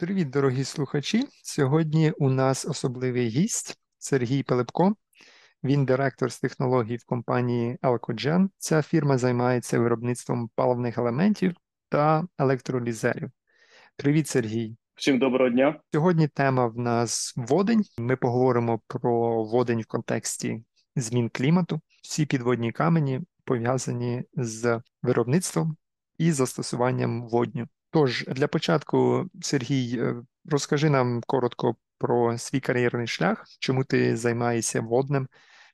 Привіт, дорогі слухачі. Сьогодні у нас особливий гість Сергій Пилипко. Він директор з технологій в компанії Alcogen. Ця фірма займається виробництвом паливних елементів та електролізерів. Привіт, Сергій. Всім доброго дня. Сьогодні тема в нас водень. Ми поговоримо про водень в контексті змін клімату. Всі підводні камені пов'язані з виробництвом і застосуванням водню. Тож для початку, Сергій, е, розкажи нам коротко про свій кар'єрний шлях, чому ти займаєшся водним,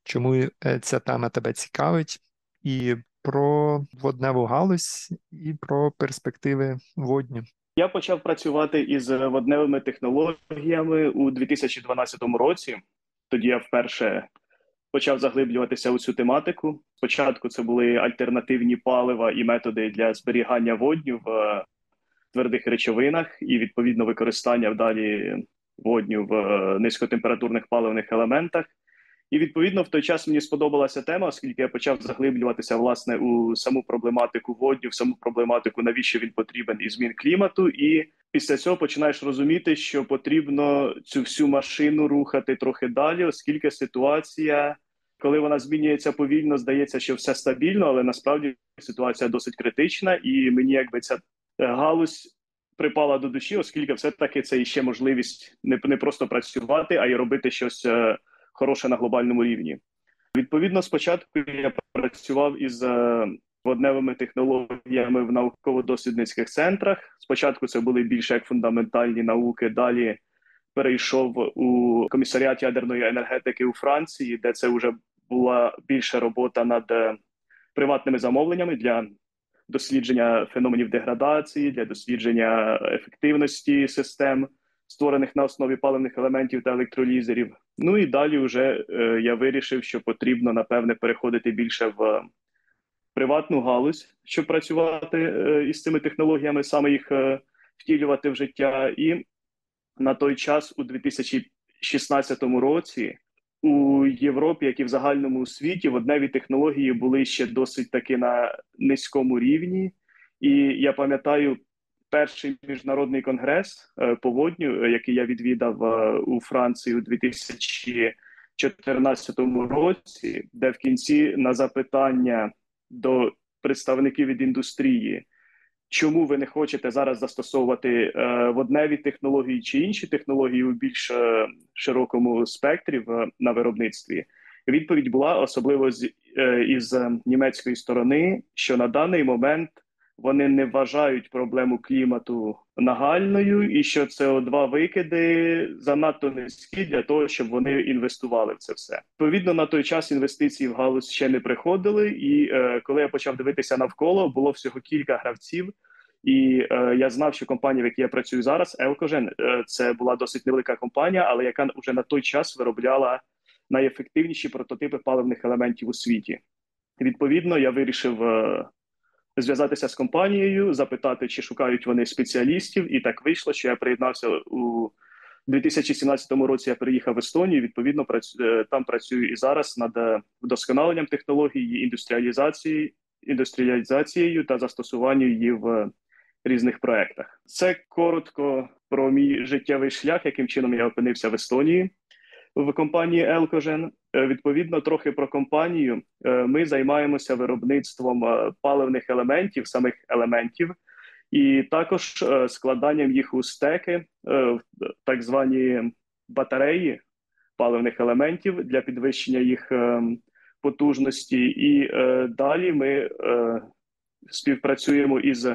чому е, ця тема тебе цікавить, і про водневу галузь, і про перспективи водню. Я почав працювати із водневими технологіями у 2012 році. Тоді я вперше почав заглиблюватися у цю тематику. Спочатку це були альтернативні палива і методи для зберігання водню в твердих речовинах і відповідно використання вдалі водню в е, низькотемпературних паливних елементах. І відповідно в той час мені сподобалася тема, оскільки я почав заглиблюватися власне у саму проблематику водню, в саму проблематику, навіщо він потрібен і змін клімату. І після цього починаєш розуміти, що потрібно цю всю машину рухати трохи далі, оскільки ситуація, коли вона змінюється повільно, здається, що все стабільно, але насправді ситуація досить критична, і мені якби ця Е, галузь припала до душі, оскільки все-таки це іще можливість не не просто працювати, а й робити щось е, хороше на глобальному рівні. Відповідно, спочатку я працював із е, водневими технологіями в науково-дослідницьких центрах. Спочатку це були більше як фундаментальні науки. Далі перейшов у комісаріат ядерної енергетики у Франції, де це вже була більша робота над приватними замовленнями для дослідження феноменів деградації, для дослідження ефективності систем, створених на основі паливних елементів та електролізерів. Ну і далі вже е, я вирішив, що потрібно напевне переходити більше в приватну галузь, щоб працювати е, із цими технологіями, саме їх е, втілювати в життя. І на той час, у 2016 році, у Європі, як і в загальному світі, водневі технології були ще досить таки на низькому рівні. І я пам'ятаю перший міжнародний конгрес е, по водню, е, який я відвідав е, у Франції у 2014 році, де в кінці на запитання до представників від індустрії чому ви не хочете зараз застосовувати е, водневі технології чи інші технології у більш е, широкому спектрі в на виробництві? Відповідь була особливо з е, із німецької сторони, що на даний момент вони не вважають проблему клімату нагальною, і що СО2 викиди занадто низькі для того, щоб вони інвестували в це все. Відповідно, на той час інвестиції в галузь ще не приходили. І е, коли я почав дивитися навколо, було всього кілька гравців. І е, я знав, що компанія, в якій я працюю зараз, Елкожен, це була досить невелика компанія, але яка вже на той час виробляла найефективніші прототипи паливних елементів у світі. Відповідно, я вирішив е, зв'язатися з компанією, запитати, чи шукають вони спеціалістів, і так вийшло, що я приєднався у 2017 році. Я приїхав в Естонію. Відповідно, е, там працюю і зараз над е, вдосконаленням технології, індустріалізації, індустріалізацією та застосуванням її в різних проектах. Це коротко про мій життєвий шлях, яким чином я опинився в Естонії в компанії Елкожен. Відповідно, трохи про компанію. Е, ми займаємося виробництвом е, паливних елементів, самих елементів, і також е, складанням їх у стеки, так звані батареї паливних елементів для підвищення їх потужності. І далі ми співпрацюємо із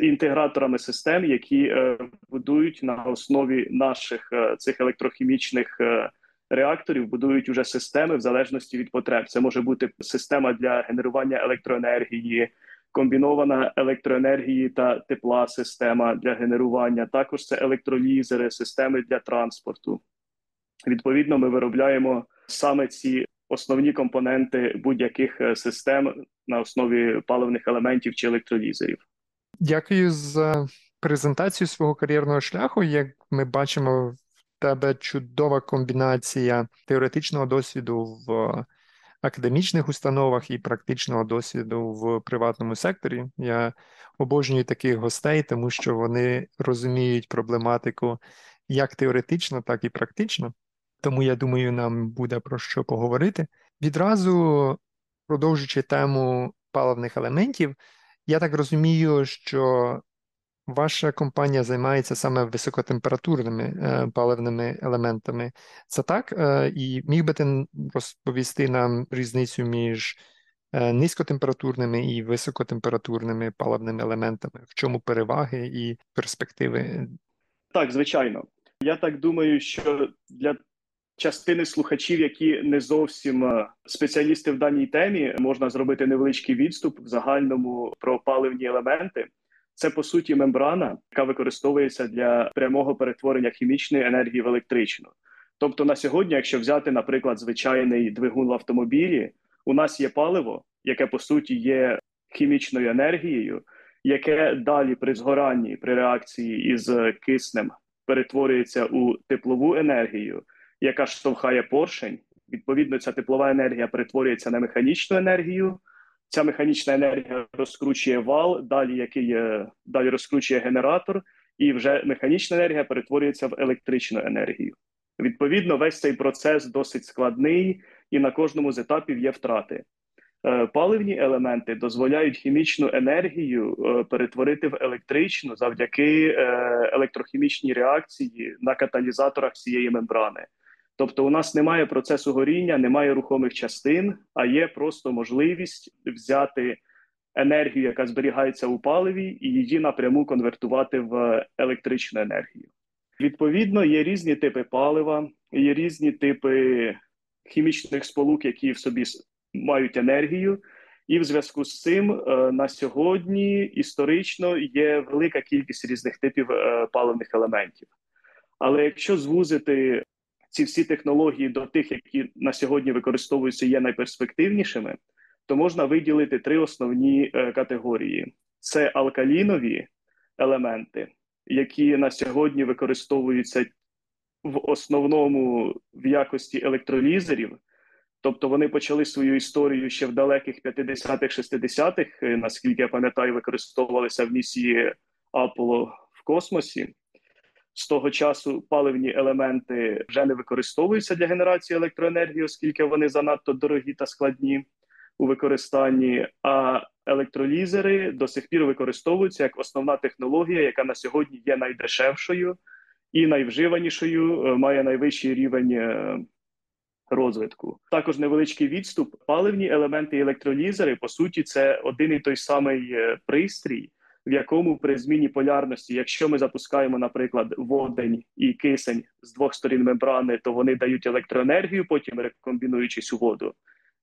інтеграторами систем, які е, будують на основі наших е, цих електрохімічних е, реакторів, будують уже системи в залежності від потреб. Це може бути система для генерування електроенергії. Комбінована електроенергії та тепла система для генерування. Також це електролізери, системи для транспорту. Відповідно, ми виробляємо саме ці основні компоненти будь-яких систем на основі паливних елементів чи електролізерів. Дякую за презентацію свого кар'єрного шляху. Як ми бачимо, тебе чудова комбінація теоретичного досвіду в академічних установах і практичного досвіду в приватному секторі. Я обожнюю таких гостей, тому що вони розуміють проблематику як теоретично, так і практично. Тому я думаю, нам буде про що поговорити. Відразу продовжуючи тему паливних елементів, я так розумію, що ваша компанія займається саме високотемпературними е, паливними елементами. Це так? Е, і міг би ти розповісти нам різницю між е, низькотемпературними і високотемпературними паливними елементами? В чому переваги і перспективи? Так, звичайно. Я так думаю, що для частини слухачів, які не зовсім спеціалісти в даній темі, можна зробити невеличкий відступ в загальному про паливні елементи. Це по суті мембрана, яка використовується для прямого перетворення хімічної енергії в електричну. Тобто, на сьогодні, якщо взяти, наприклад, звичайний двигун в автомобілі, у нас є паливо, яке по суті є хімічною енергією, яке далі при згоранні при реакції із киснем перетворюється у теплову енергію, яка штовхає поршень. Відповідно, ця теплова енергія перетворюється на механічну енергію. Ця механічна енергія розкручує вал, далі який далі розкручує генератор, і вже механічна енергія перетворюється в електричну енергію. Відповідно, весь цей процес досить складний, і на кожному з етапів є втрати. Е, паливні елементи дозволяють хімічну енергію е, перетворити в електричну завдяки е, електрохімічній реакції на каталізаторах цієї мембрани. Тобто, у нас немає процесу горіння, немає рухомих частин, а є просто можливість взяти енергію, яка зберігається у паливі, і її напряму конвертувати в електричну енергію. Відповідно, є різні типи палива, є різні типи хімічних сполук, які в собі мають енергію. І в зв'язку з цим е, на сьогодні історично є велика кількість різних типів е, паливних елементів. Але якщо звузити ці всі технології до тих, які на сьогодні використовуються, є найперспективнішими, то можна виділити три основні е, категорії: це алкалінові елементи, які на сьогодні використовуються в основному в якості електролізерів. Тобто вони почали свою історію ще в далеких 50-х, 60-х, е, наскільки я пам'ятаю, використовувалися в місії Аполло в космосі. З того часу паливні елементи вже не використовуються для генерації електроенергії, оскільки вони занадто дорогі та складні у використанні. А електролізери до сих пір використовуються як основна технологія, яка на сьогодні є найдешевшою і найвживанішою, е, має найвищий рівень е, розвитку. Також невеличкий відступ. Паливні елементи і електролізери по суті це один і той самий е, пристрій, в якому при зміні полярності, якщо ми запускаємо, наприклад, водень і кисень з двох сторін мембрани, то вони дають електроенергію, потім рекомбінуючись у воду.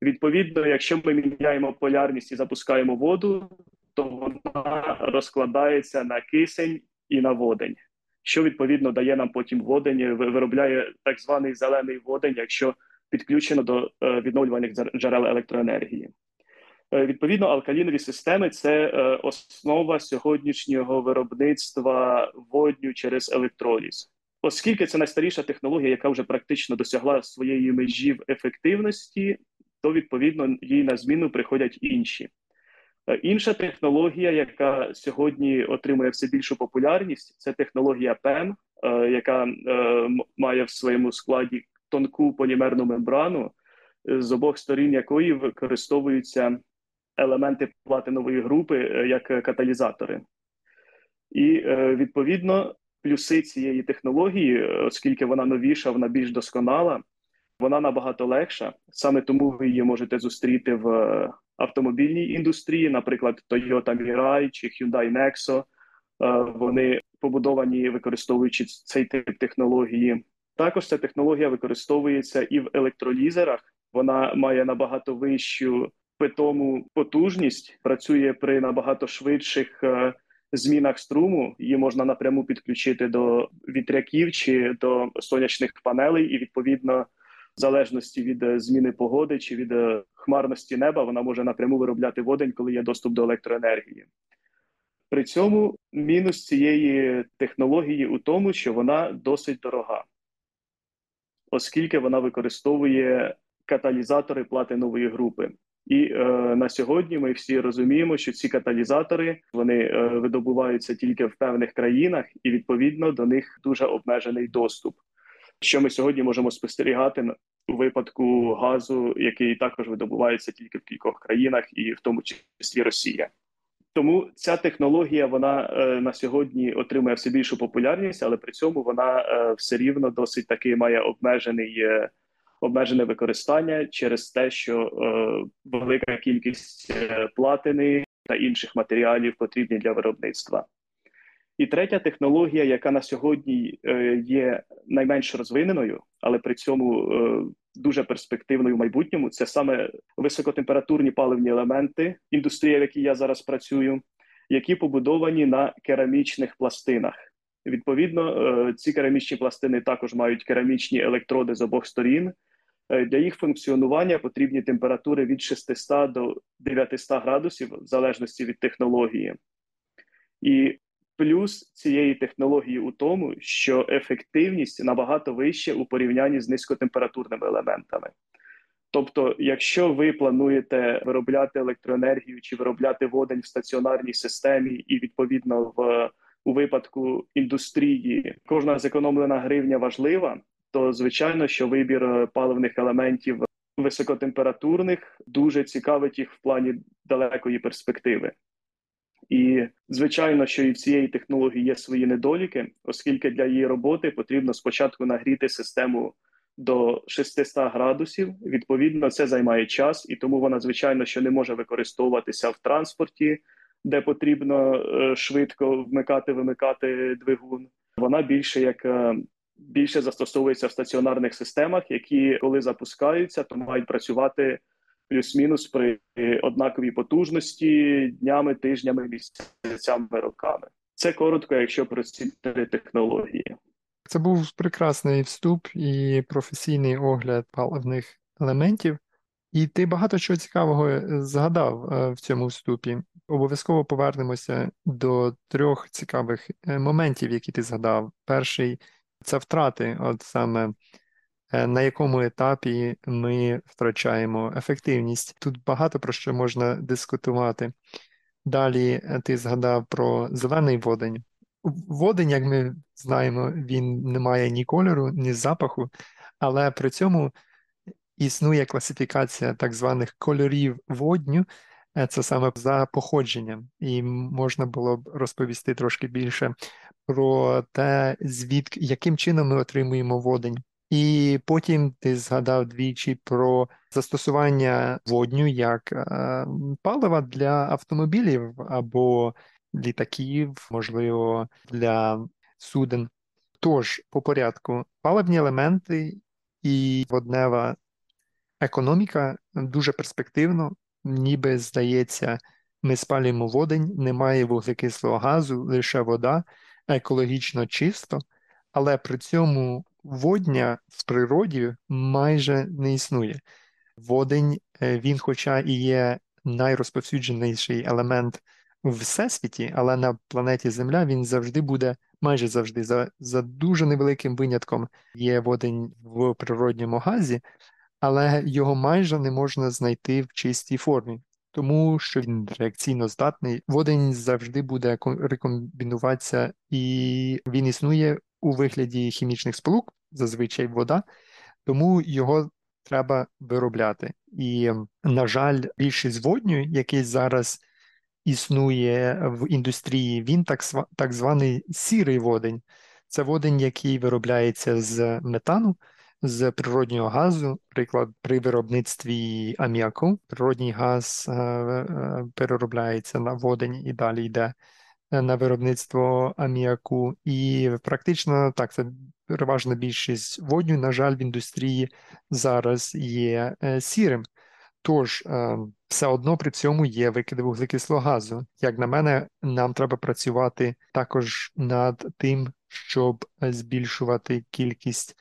Відповідно, якщо ми міняємо полярність і запускаємо воду, то вона розкладається на кисень і на водень, що відповідно дає нам потім водень, виробляє так званий зелений водень, якщо підключено до е, відновлювальних джерел електроенергії. Е, відповідно, алкалінові системи це е, основа сьогоднішнього виробництва водню через електроліз. Оскільки це найстаріша технологія, яка вже практично досягла своєї межі в ефективності, то відповідно їй на зміну приходять інші. Інша технологія, яка сьогодні отримує все більшу популярність, це технологія ПЕМ, яка має в своєму складі тонку полімерну мембрану, е, з обох сторін якої використовуються елементи платинової групи е, як каталізатори. І е, відповідно плюси цієї технології, оскільки вона новіша, вона більш досконала, вона набагато легша. Саме тому ви її можете зустріти в автомобільній індустрії, наприклад, Toyota Mirai чи Hyundai Nexo. Вони побудовані використовуючи цей тип технології. Також ця технологія використовується і в електролізерах. Вона має набагато вищу питому потужність, працює при набагато швидших е, змінах струму. Її можна напряму підключити до вітряків чи до сонячних панелей, і відповідно, в залежності від е, зміни погоди чи від е, хмарності неба, вона може напряму виробляти водень, коли є доступ до електроенергії. При цьому мінус цієї технології у тому, що вона досить дорога оскільки вона використовує каталізатори платинової групи. І е, на сьогодні ми всі розуміємо, що ці каталізатори вони е, видобуваються тільки в певних країнах, і відповідно до них дуже обмежений доступ. Що ми сьогодні можемо спостерігати у випадку газу, який також видобувається тільки в кількох країнах, і в тому числі Росія. Тому ця технологія вона е, на сьогодні отримує все більшу популярність, але при цьому вона е, все рівно досить таки має обмежений е, обмежене використання через те, що е, велика кількість е, платини та інших матеріалів потрібні для виробництва. І третя технологія, яка на сьогодні е, є найменш розвиненою, але при цьому дуже перспективною в майбутньому, це саме високотемпературні паливні елементи, індустрія, в якій я зараз працюю, які побудовані на керамічних пластинах. Відповідно, ці керамічні пластини також мають керамічні електроди з обох сторін. Для їх функціонування потрібні температури від 600 до 900 градусів, в залежності від технології. І Плюс цієї технології у тому, що ефективність набагато вища у порівнянні з низькотемпературними елементами. Тобто, якщо ви плануєте виробляти електроенергію чи виробляти водень в стаціонарній системі, і відповідно в у випадку індустрії кожна зекономлена гривня важлива, то звичайно, що вибір паливних елементів високотемпературних дуже цікавить їх в плані далекої перспективи. І звичайно, що і в цієї технології є свої недоліки, оскільки для її роботи потрібно спочатку нагріти систему до 600 градусів. Відповідно, це займає час, і тому вона, звичайно, що не може використовуватися в транспорті, де потрібно е, швидко вмикати, вимикати двигун. Вона більше як е, більше застосовується в стаціонарних системах, які коли запускаються, то мають працювати плюс-мінус при однаковій потужності днями, тижнями, місяцями, роками. Це коротко, якщо про ці три технології. Це був прекрасний вступ і професійний огляд паливних елементів. І ти багато чого цікавого е, згадав е, в цьому вступі. Обов'язково повернемося до трьох цікавих е, моментів, які ти згадав. Перший це втрати, от саме Е, на якому етапі ми втрачаємо ефективність. Тут багато про що можна дискутувати. Далі е, ти згадав про зелений водень. Водень, як ми знаємо, він не має ні кольору, ні запаху, але при цьому існує класифікація так званих кольорів водню, це саме за походженням, і можна було б розповісти трошки більше про те, звідки яким чином ми отримуємо водень. І потім ти згадав двічі про застосування водню як е, палива для автомобілів або літаків, можливо, для суден. Тож, по порядку, паливні елементи і воднева економіка дуже перспективно, ніби здається, ми спалюємо водень, немає вуглекислого газу, лише вода, екологічно чисто, але при цьому водня в природі майже не існує. Водень, е, він, хоча і є найрозповсюдженіший елемент в всесвіті, але на планеті Земля він завжди буде, майже завжди, за, за дуже невеликим винятком є водень в природньому газі, але його майже не можна знайти в чистій формі. Тому що він реакційно здатний, водень завжди буде рекомбінуватися, і він існує у вигляді хімічних сполук, зазвичай вода, тому його треба виробляти. І, на жаль, більшість водню, який зараз існує в індустрії, він так так званий сірий водень. Це водень, який виробляється з метану, з природнього газу, приклад при виробництві аміаку. Природній газ е, е, переробляється на водень і далі йде Е, на виробництво аміаку, і практично так, це переважна більшість водню, на жаль, в індустрії зараз є сірим. Тож все одно при цьому є викиди вуглекислого газу. Як на мене, нам треба працювати також над тим, щоб збільшувати кількість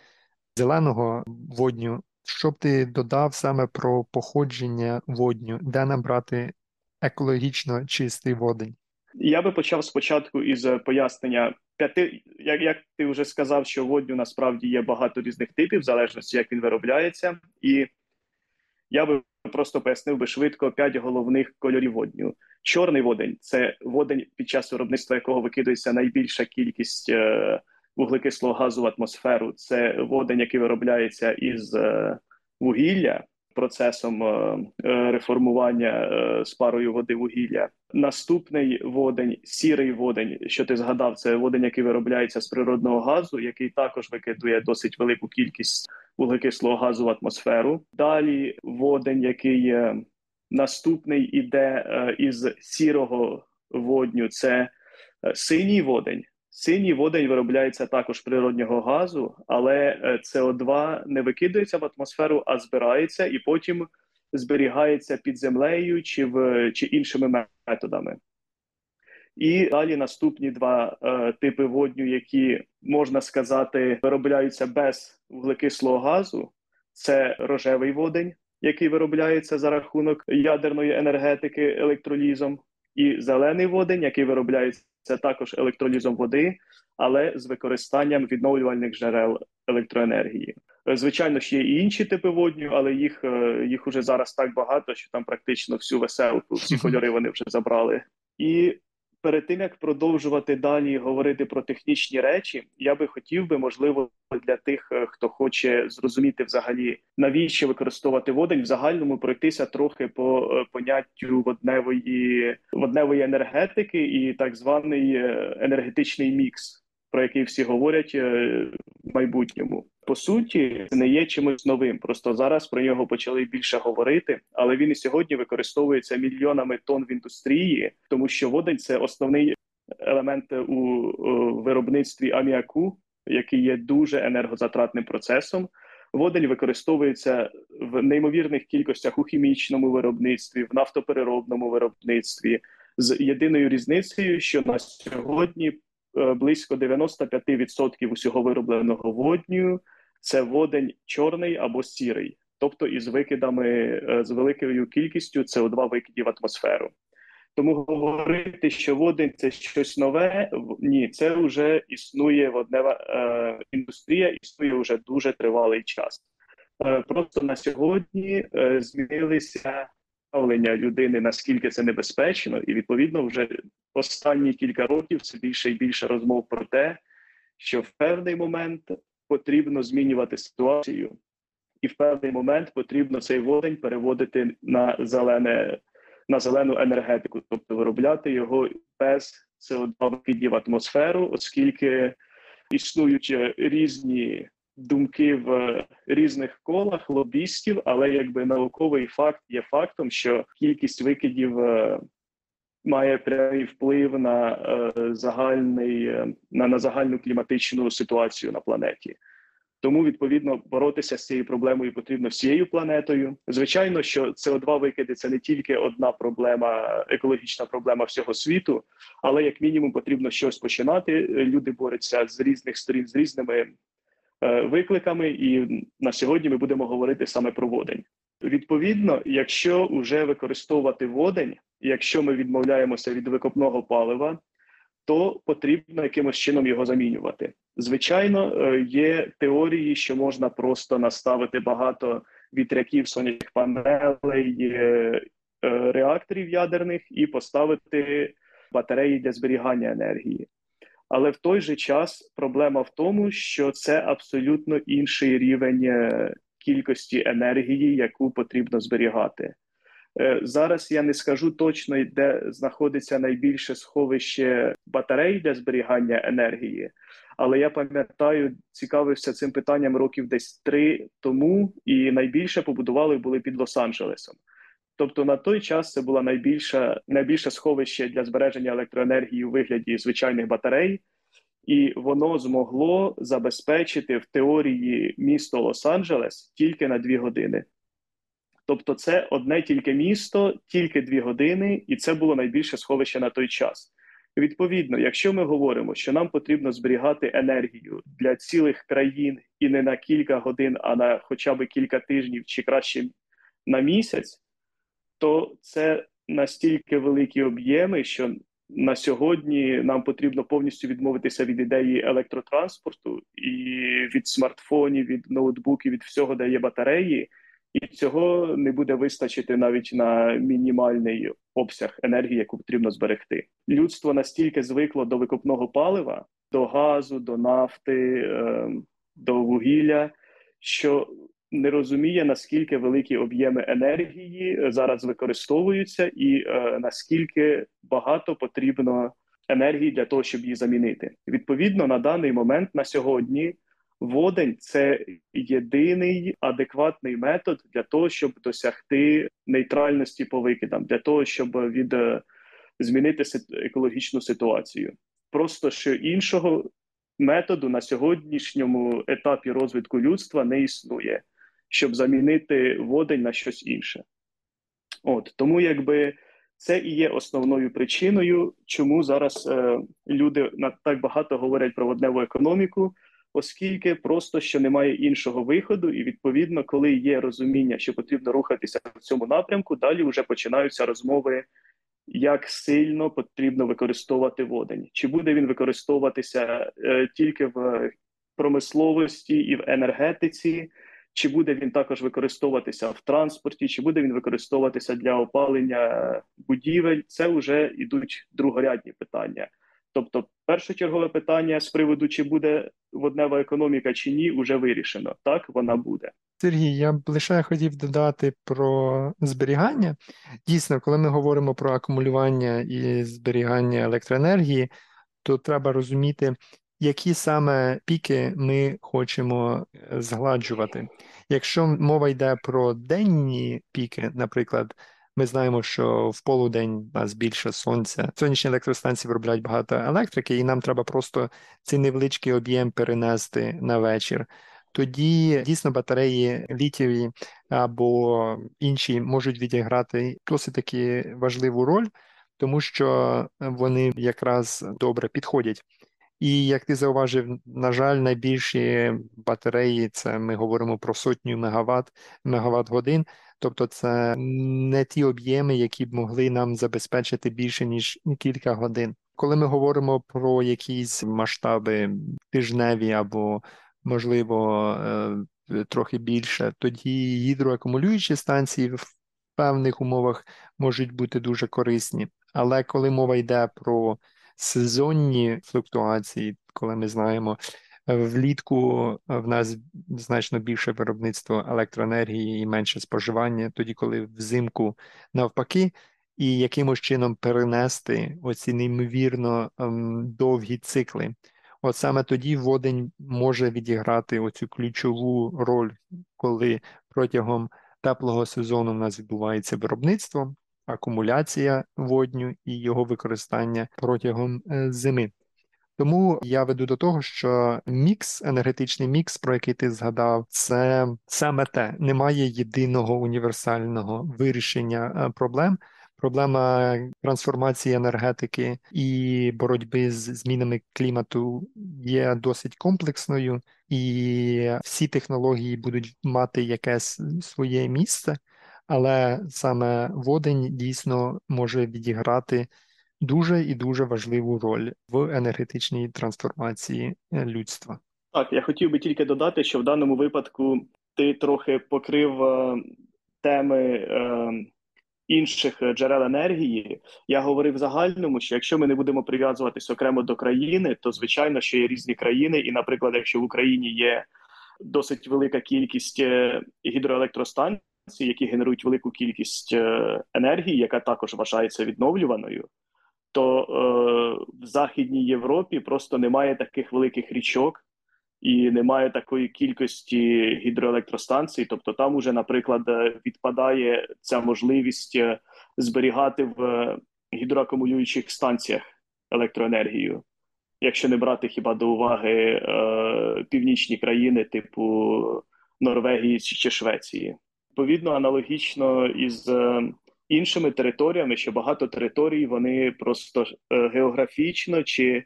зеленого водню. Щоб ти додав саме про походження водню, де нам брати екологічно чистий водень? Я би почав спочатку із пояснення п'яти. Як як ти вже сказав, що водню насправді є багато різних типів, в залежності як він виробляється, і Я би просто пояснив би швидко п'ять головних кольорів водню. Чорний водень це водень, під час виробництва якого викидується найбільша кількість е, вуглекислого газу в атмосферу. Це водень, який виробляється із е, вугілля процесом е, е, реформування з парою води вугілля. Наступний водень, сірий водень, що ти згадав, це водень, який виробляється з природного газу, який також викидує досить велику кількість вуглекислого газу в атмосферу. Далі водень, який наступний іде із сірого водню, це синій водень. Синій водень виробляється також природнього газу, але СО2 не викидується в атмосферу, а збирається і потім зберігається під землею чи в чи іншими методами. І далі наступні два е, типи водню, які можна сказати виробляються без вуглекислого газу. Це рожевий водень, який виробляється за рахунок ядерної енергетики електролізом, і зелений водень, який виробляється також електролізом води, але з використанням відновлювальних джерел електроенергії. Звичайно, ще є і інші типи водню, але їх е, їх уже зараз так багато, що там практично всю веселку, всі кольори вони вже забрали. І перед тим як продовжувати далі говорити про технічні речі, я би хотів би, можливо, для тих, е, хто хоче зрозуміти взагалі навіщо використовувати водень, в загальному пройтися трохи по е, поняттю водневої водневої енергетики і так званий енергетичний мікс про який всі говорять е, в майбутньому. По суті, це не є чимось новим. Просто зараз про нього почали більше говорити, але він і сьогодні використовується мільйонами тонн в індустрії, тому що водень це основний елемент у виробництві аміаку, який є дуже енергозатратним процесом. Водень використовується в неймовірних кількостях у хімічному виробництві, в нафтопереробному виробництві з єдиною різницею, що на сьогодні Е, близько 95% усього виробленого водню це водень чорний або сірий, тобто із викидами е, з великою кількістю СО2 викидів в атмосферу. Тому говорити, що водень це щось нове, ні, це вже існує воднева е, індустрія, існує вже дуже тривалий час. Е, Просто на сьогодні е, змінилися ставлення людини, наскільки це небезпечно, і відповідно вже останні кілька років все більше і більше розмов про те, що в певний момент потрібно змінювати ситуацію, і в певний момент потрібно цей водень переводити на зелене на зелену енергетику, тобто виробляти його без СО2 викидів в атмосферу, оскільки існують різні думки в різних колах лобістів, але якби науковий факт є фактом, що кількість викидів е, має прямий вплив на е, загальний е, на, на загальну кліматичну ситуацію на планеті. Тому відповідно боротися з цією проблемою потрібно всією планетою. Звичайно, що СО2 викиди це не тільки одна проблема, екологічна проблема всього світу, але як мінімум потрібно щось починати. Люди борються з різних сторін з різними Е, викликами, і на сьогодні ми будемо говорити саме про водень. Відповідно, якщо вже використовувати водень, якщо ми відмовляємося від викопного палива, то потрібно якимось чином його замінювати. Звичайно, е, є теорії, що можна просто наставити багато вітряків сонячних панелей, е, реакторів ядерних і поставити батареї для зберігання енергії. Але в той же час проблема в тому, що це абсолютно інший рівень е, кількості енергії, яку потрібно зберігати. Е, зараз я не скажу точно, де знаходиться найбільше сховище батарей для зберігання енергії, але я пам'ятаю, цікавився цим питанням років десь три тому, і найбільше побудували були під Лос-Анджелесом. Тобто на той час це було найбільше найбільше сховище для збереження електроенергії у вигляді звичайних батарей, і воно змогло забезпечити в теорії місто Лос-Анджелес тільки на дві години. Тобто, це одне тільки місто, тільки дві години, і це було найбільше сховище на той час. Відповідно, якщо ми говоримо, що нам потрібно зберігати енергію для цілих країн і не на кілька годин, а на хоча б кілька тижнів чи краще на місяць, то це настільки великі об'єми, що на сьогодні нам потрібно повністю відмовитися від ідеї електротранспорту і від смартфонів, від ноутбуків, від всього, де є батареї, і цього не буде вистачити навіть на мінімальний обсяг енергії, яку потрібно зберегти. Людство настільки звикло до викопного палива, до газу, до нафти, ем, до вугілля, що не розуміє наскільки великі об'єми енергії зараз використовуються, і е, наскільки багато потрібно енергії для того, щоб її замінити. Відповідно, на даний момент на сьогодні водень це єдиний адекватний метод для того, щоб досягти нейтральності по викидам, для того, щоб від е, змінити екологічну ситуацію. Просто що іншого методу на сьогоднішньому етапі розвитку людства не існує, щоб замінити водень на щось інше. От тому, якби це і є основною причиною, чому зараз е, люди так багато говорять про водневу економіку, оскільки просто що немає іншого виходу, і відповідно, коли є розуміння, що потрібно рухатися в цьому напрямку, далі вже починаються розмови. Як сильно потрібно використовувати водень? Чи буде він використовуватися е, тільки в промисловості і в енергетиці, чи буде він також використовуватися в транспорті, чи буде він використовуватися для опалення будівель? Це вже йдуть другорядні питання. Тобто, першочергове питання з приводу, чи буде воднева економіка чи ні, вже вирішено. Так вона буде. Сергій, я б лише хотів додати про зберігання. Дійсно, коли ми говоримо про акумулювання і зберігання електроенергії, то треба розуміти, які саме піки ми хочемо е, згладжувати. Якщо мова йде про денні піки, наприклад, ми знаємо, що в полудень у нас більше сонця. Сонячні електростанції виробляють багато електрики, і нам треба просто цей невеличкий об'єм перенести на вечір. Тоді дійсно батареї літієві або інші можуть відіграти досить таки важливу роль, тому що вони якраз добре підходять. І як ти зауважив, на жаль, найбільші батареї це ми говоримо про сотню мегаватт, мегаватт годин. Тобто, це не ті об'єми, які б могли нам забезпечити більше ніж кілька годин. Коли ми говоримо про якісь масштаби тижневі або, можливо, е, трохи більше, тоді гідроакумулюючі станції в певних умовах можуть бути дуже корисні. Але коли мова йде про сезонні флуктуації, коли ми знаємо, е, влітку е, в нас значно більше виробництво електроенергії і менше споживання, тоді коли взимку навпаки. І якимось чином перенести оці неймовірно ем, довгі цикли. От саме тоді водень може відіграти оцю ключову роль, коли протягом теплого сезону у нас відбувається виробництво, акумуляція водню і його використання протягом е, зими. Тому я веду до того, що мікс, енергетичний мікс, про який ти згадав, це саме те. Немає єдиного універсального вирішення е, проблем. Проблема трансформації енергетики і боротьби з змінами клімату є досить комплексною, і всі технології будуть мати якесь своє місце але саме водень дійсно може відіграти дуже і дуже важливу роль в енергетичній трансформації е, людства. Так, я хотів би тільки додати, що в даному випадку ти трохи покрив е, теми е, інших джерел енергії. Я говорив в загальному, що якщо ми не будемо прив'язуватись окремо до країни, то звичайно, що є різні країни, і, наприклад, якщо в Україні є досить велика кількість гідроелектростанцій, які генерують велику кількість е, енергії, яка також вважається відновлюваною, то е, в Західній Європі просто немає таких великих річок і немає такої кількості гідроелектростанцій. Тобто, там уже, наприклад, е, відпадає ця можливість е, зберігати в гідроакумулюючих станціях електроенергію. Якщо не брати хіба до уваги е, північні країни, типу Норвегії чи Швеції. Відповідно, аналогічно із е, іншими територіями, що багато територій вони просто е, географічно чи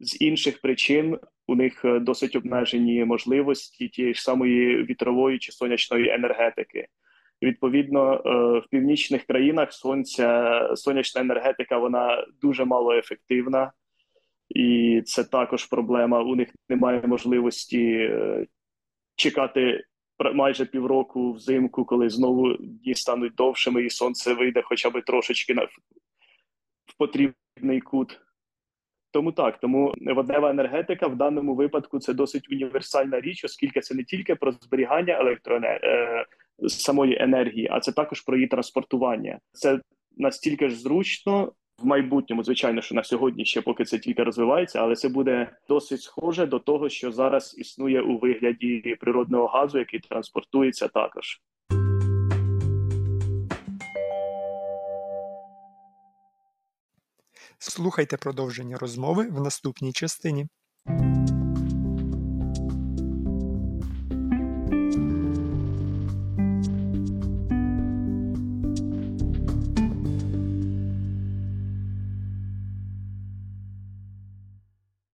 з інших причин у них е, досить обмежені можливості тієї ж самої вітрової чи сонячної енергетики. Відповідно, в північних країнах сонця сонячна енергетика вона дуже мало ефективна, і це також проблема. У них немає можливості чекати майже півроку взимку, коли знову дні стануть довшими, і сонце вийде хоча б трошечки на в потрібний кут. Тому так, тому воднева енергетика в даному випадку це досить універсальна річ, оскільки це не тільки про зберігання електроенер... е, самої енергії, а це також про її транспортування. Це настільки ж зручно в майбутньому, звичайно, що на сьогодні ще поки це тільки розвивається, але це буде досить схоже до того, що зараз існує у вигляді природного газу, який транспортується також. Слухайте продовження розмови в наступній частині.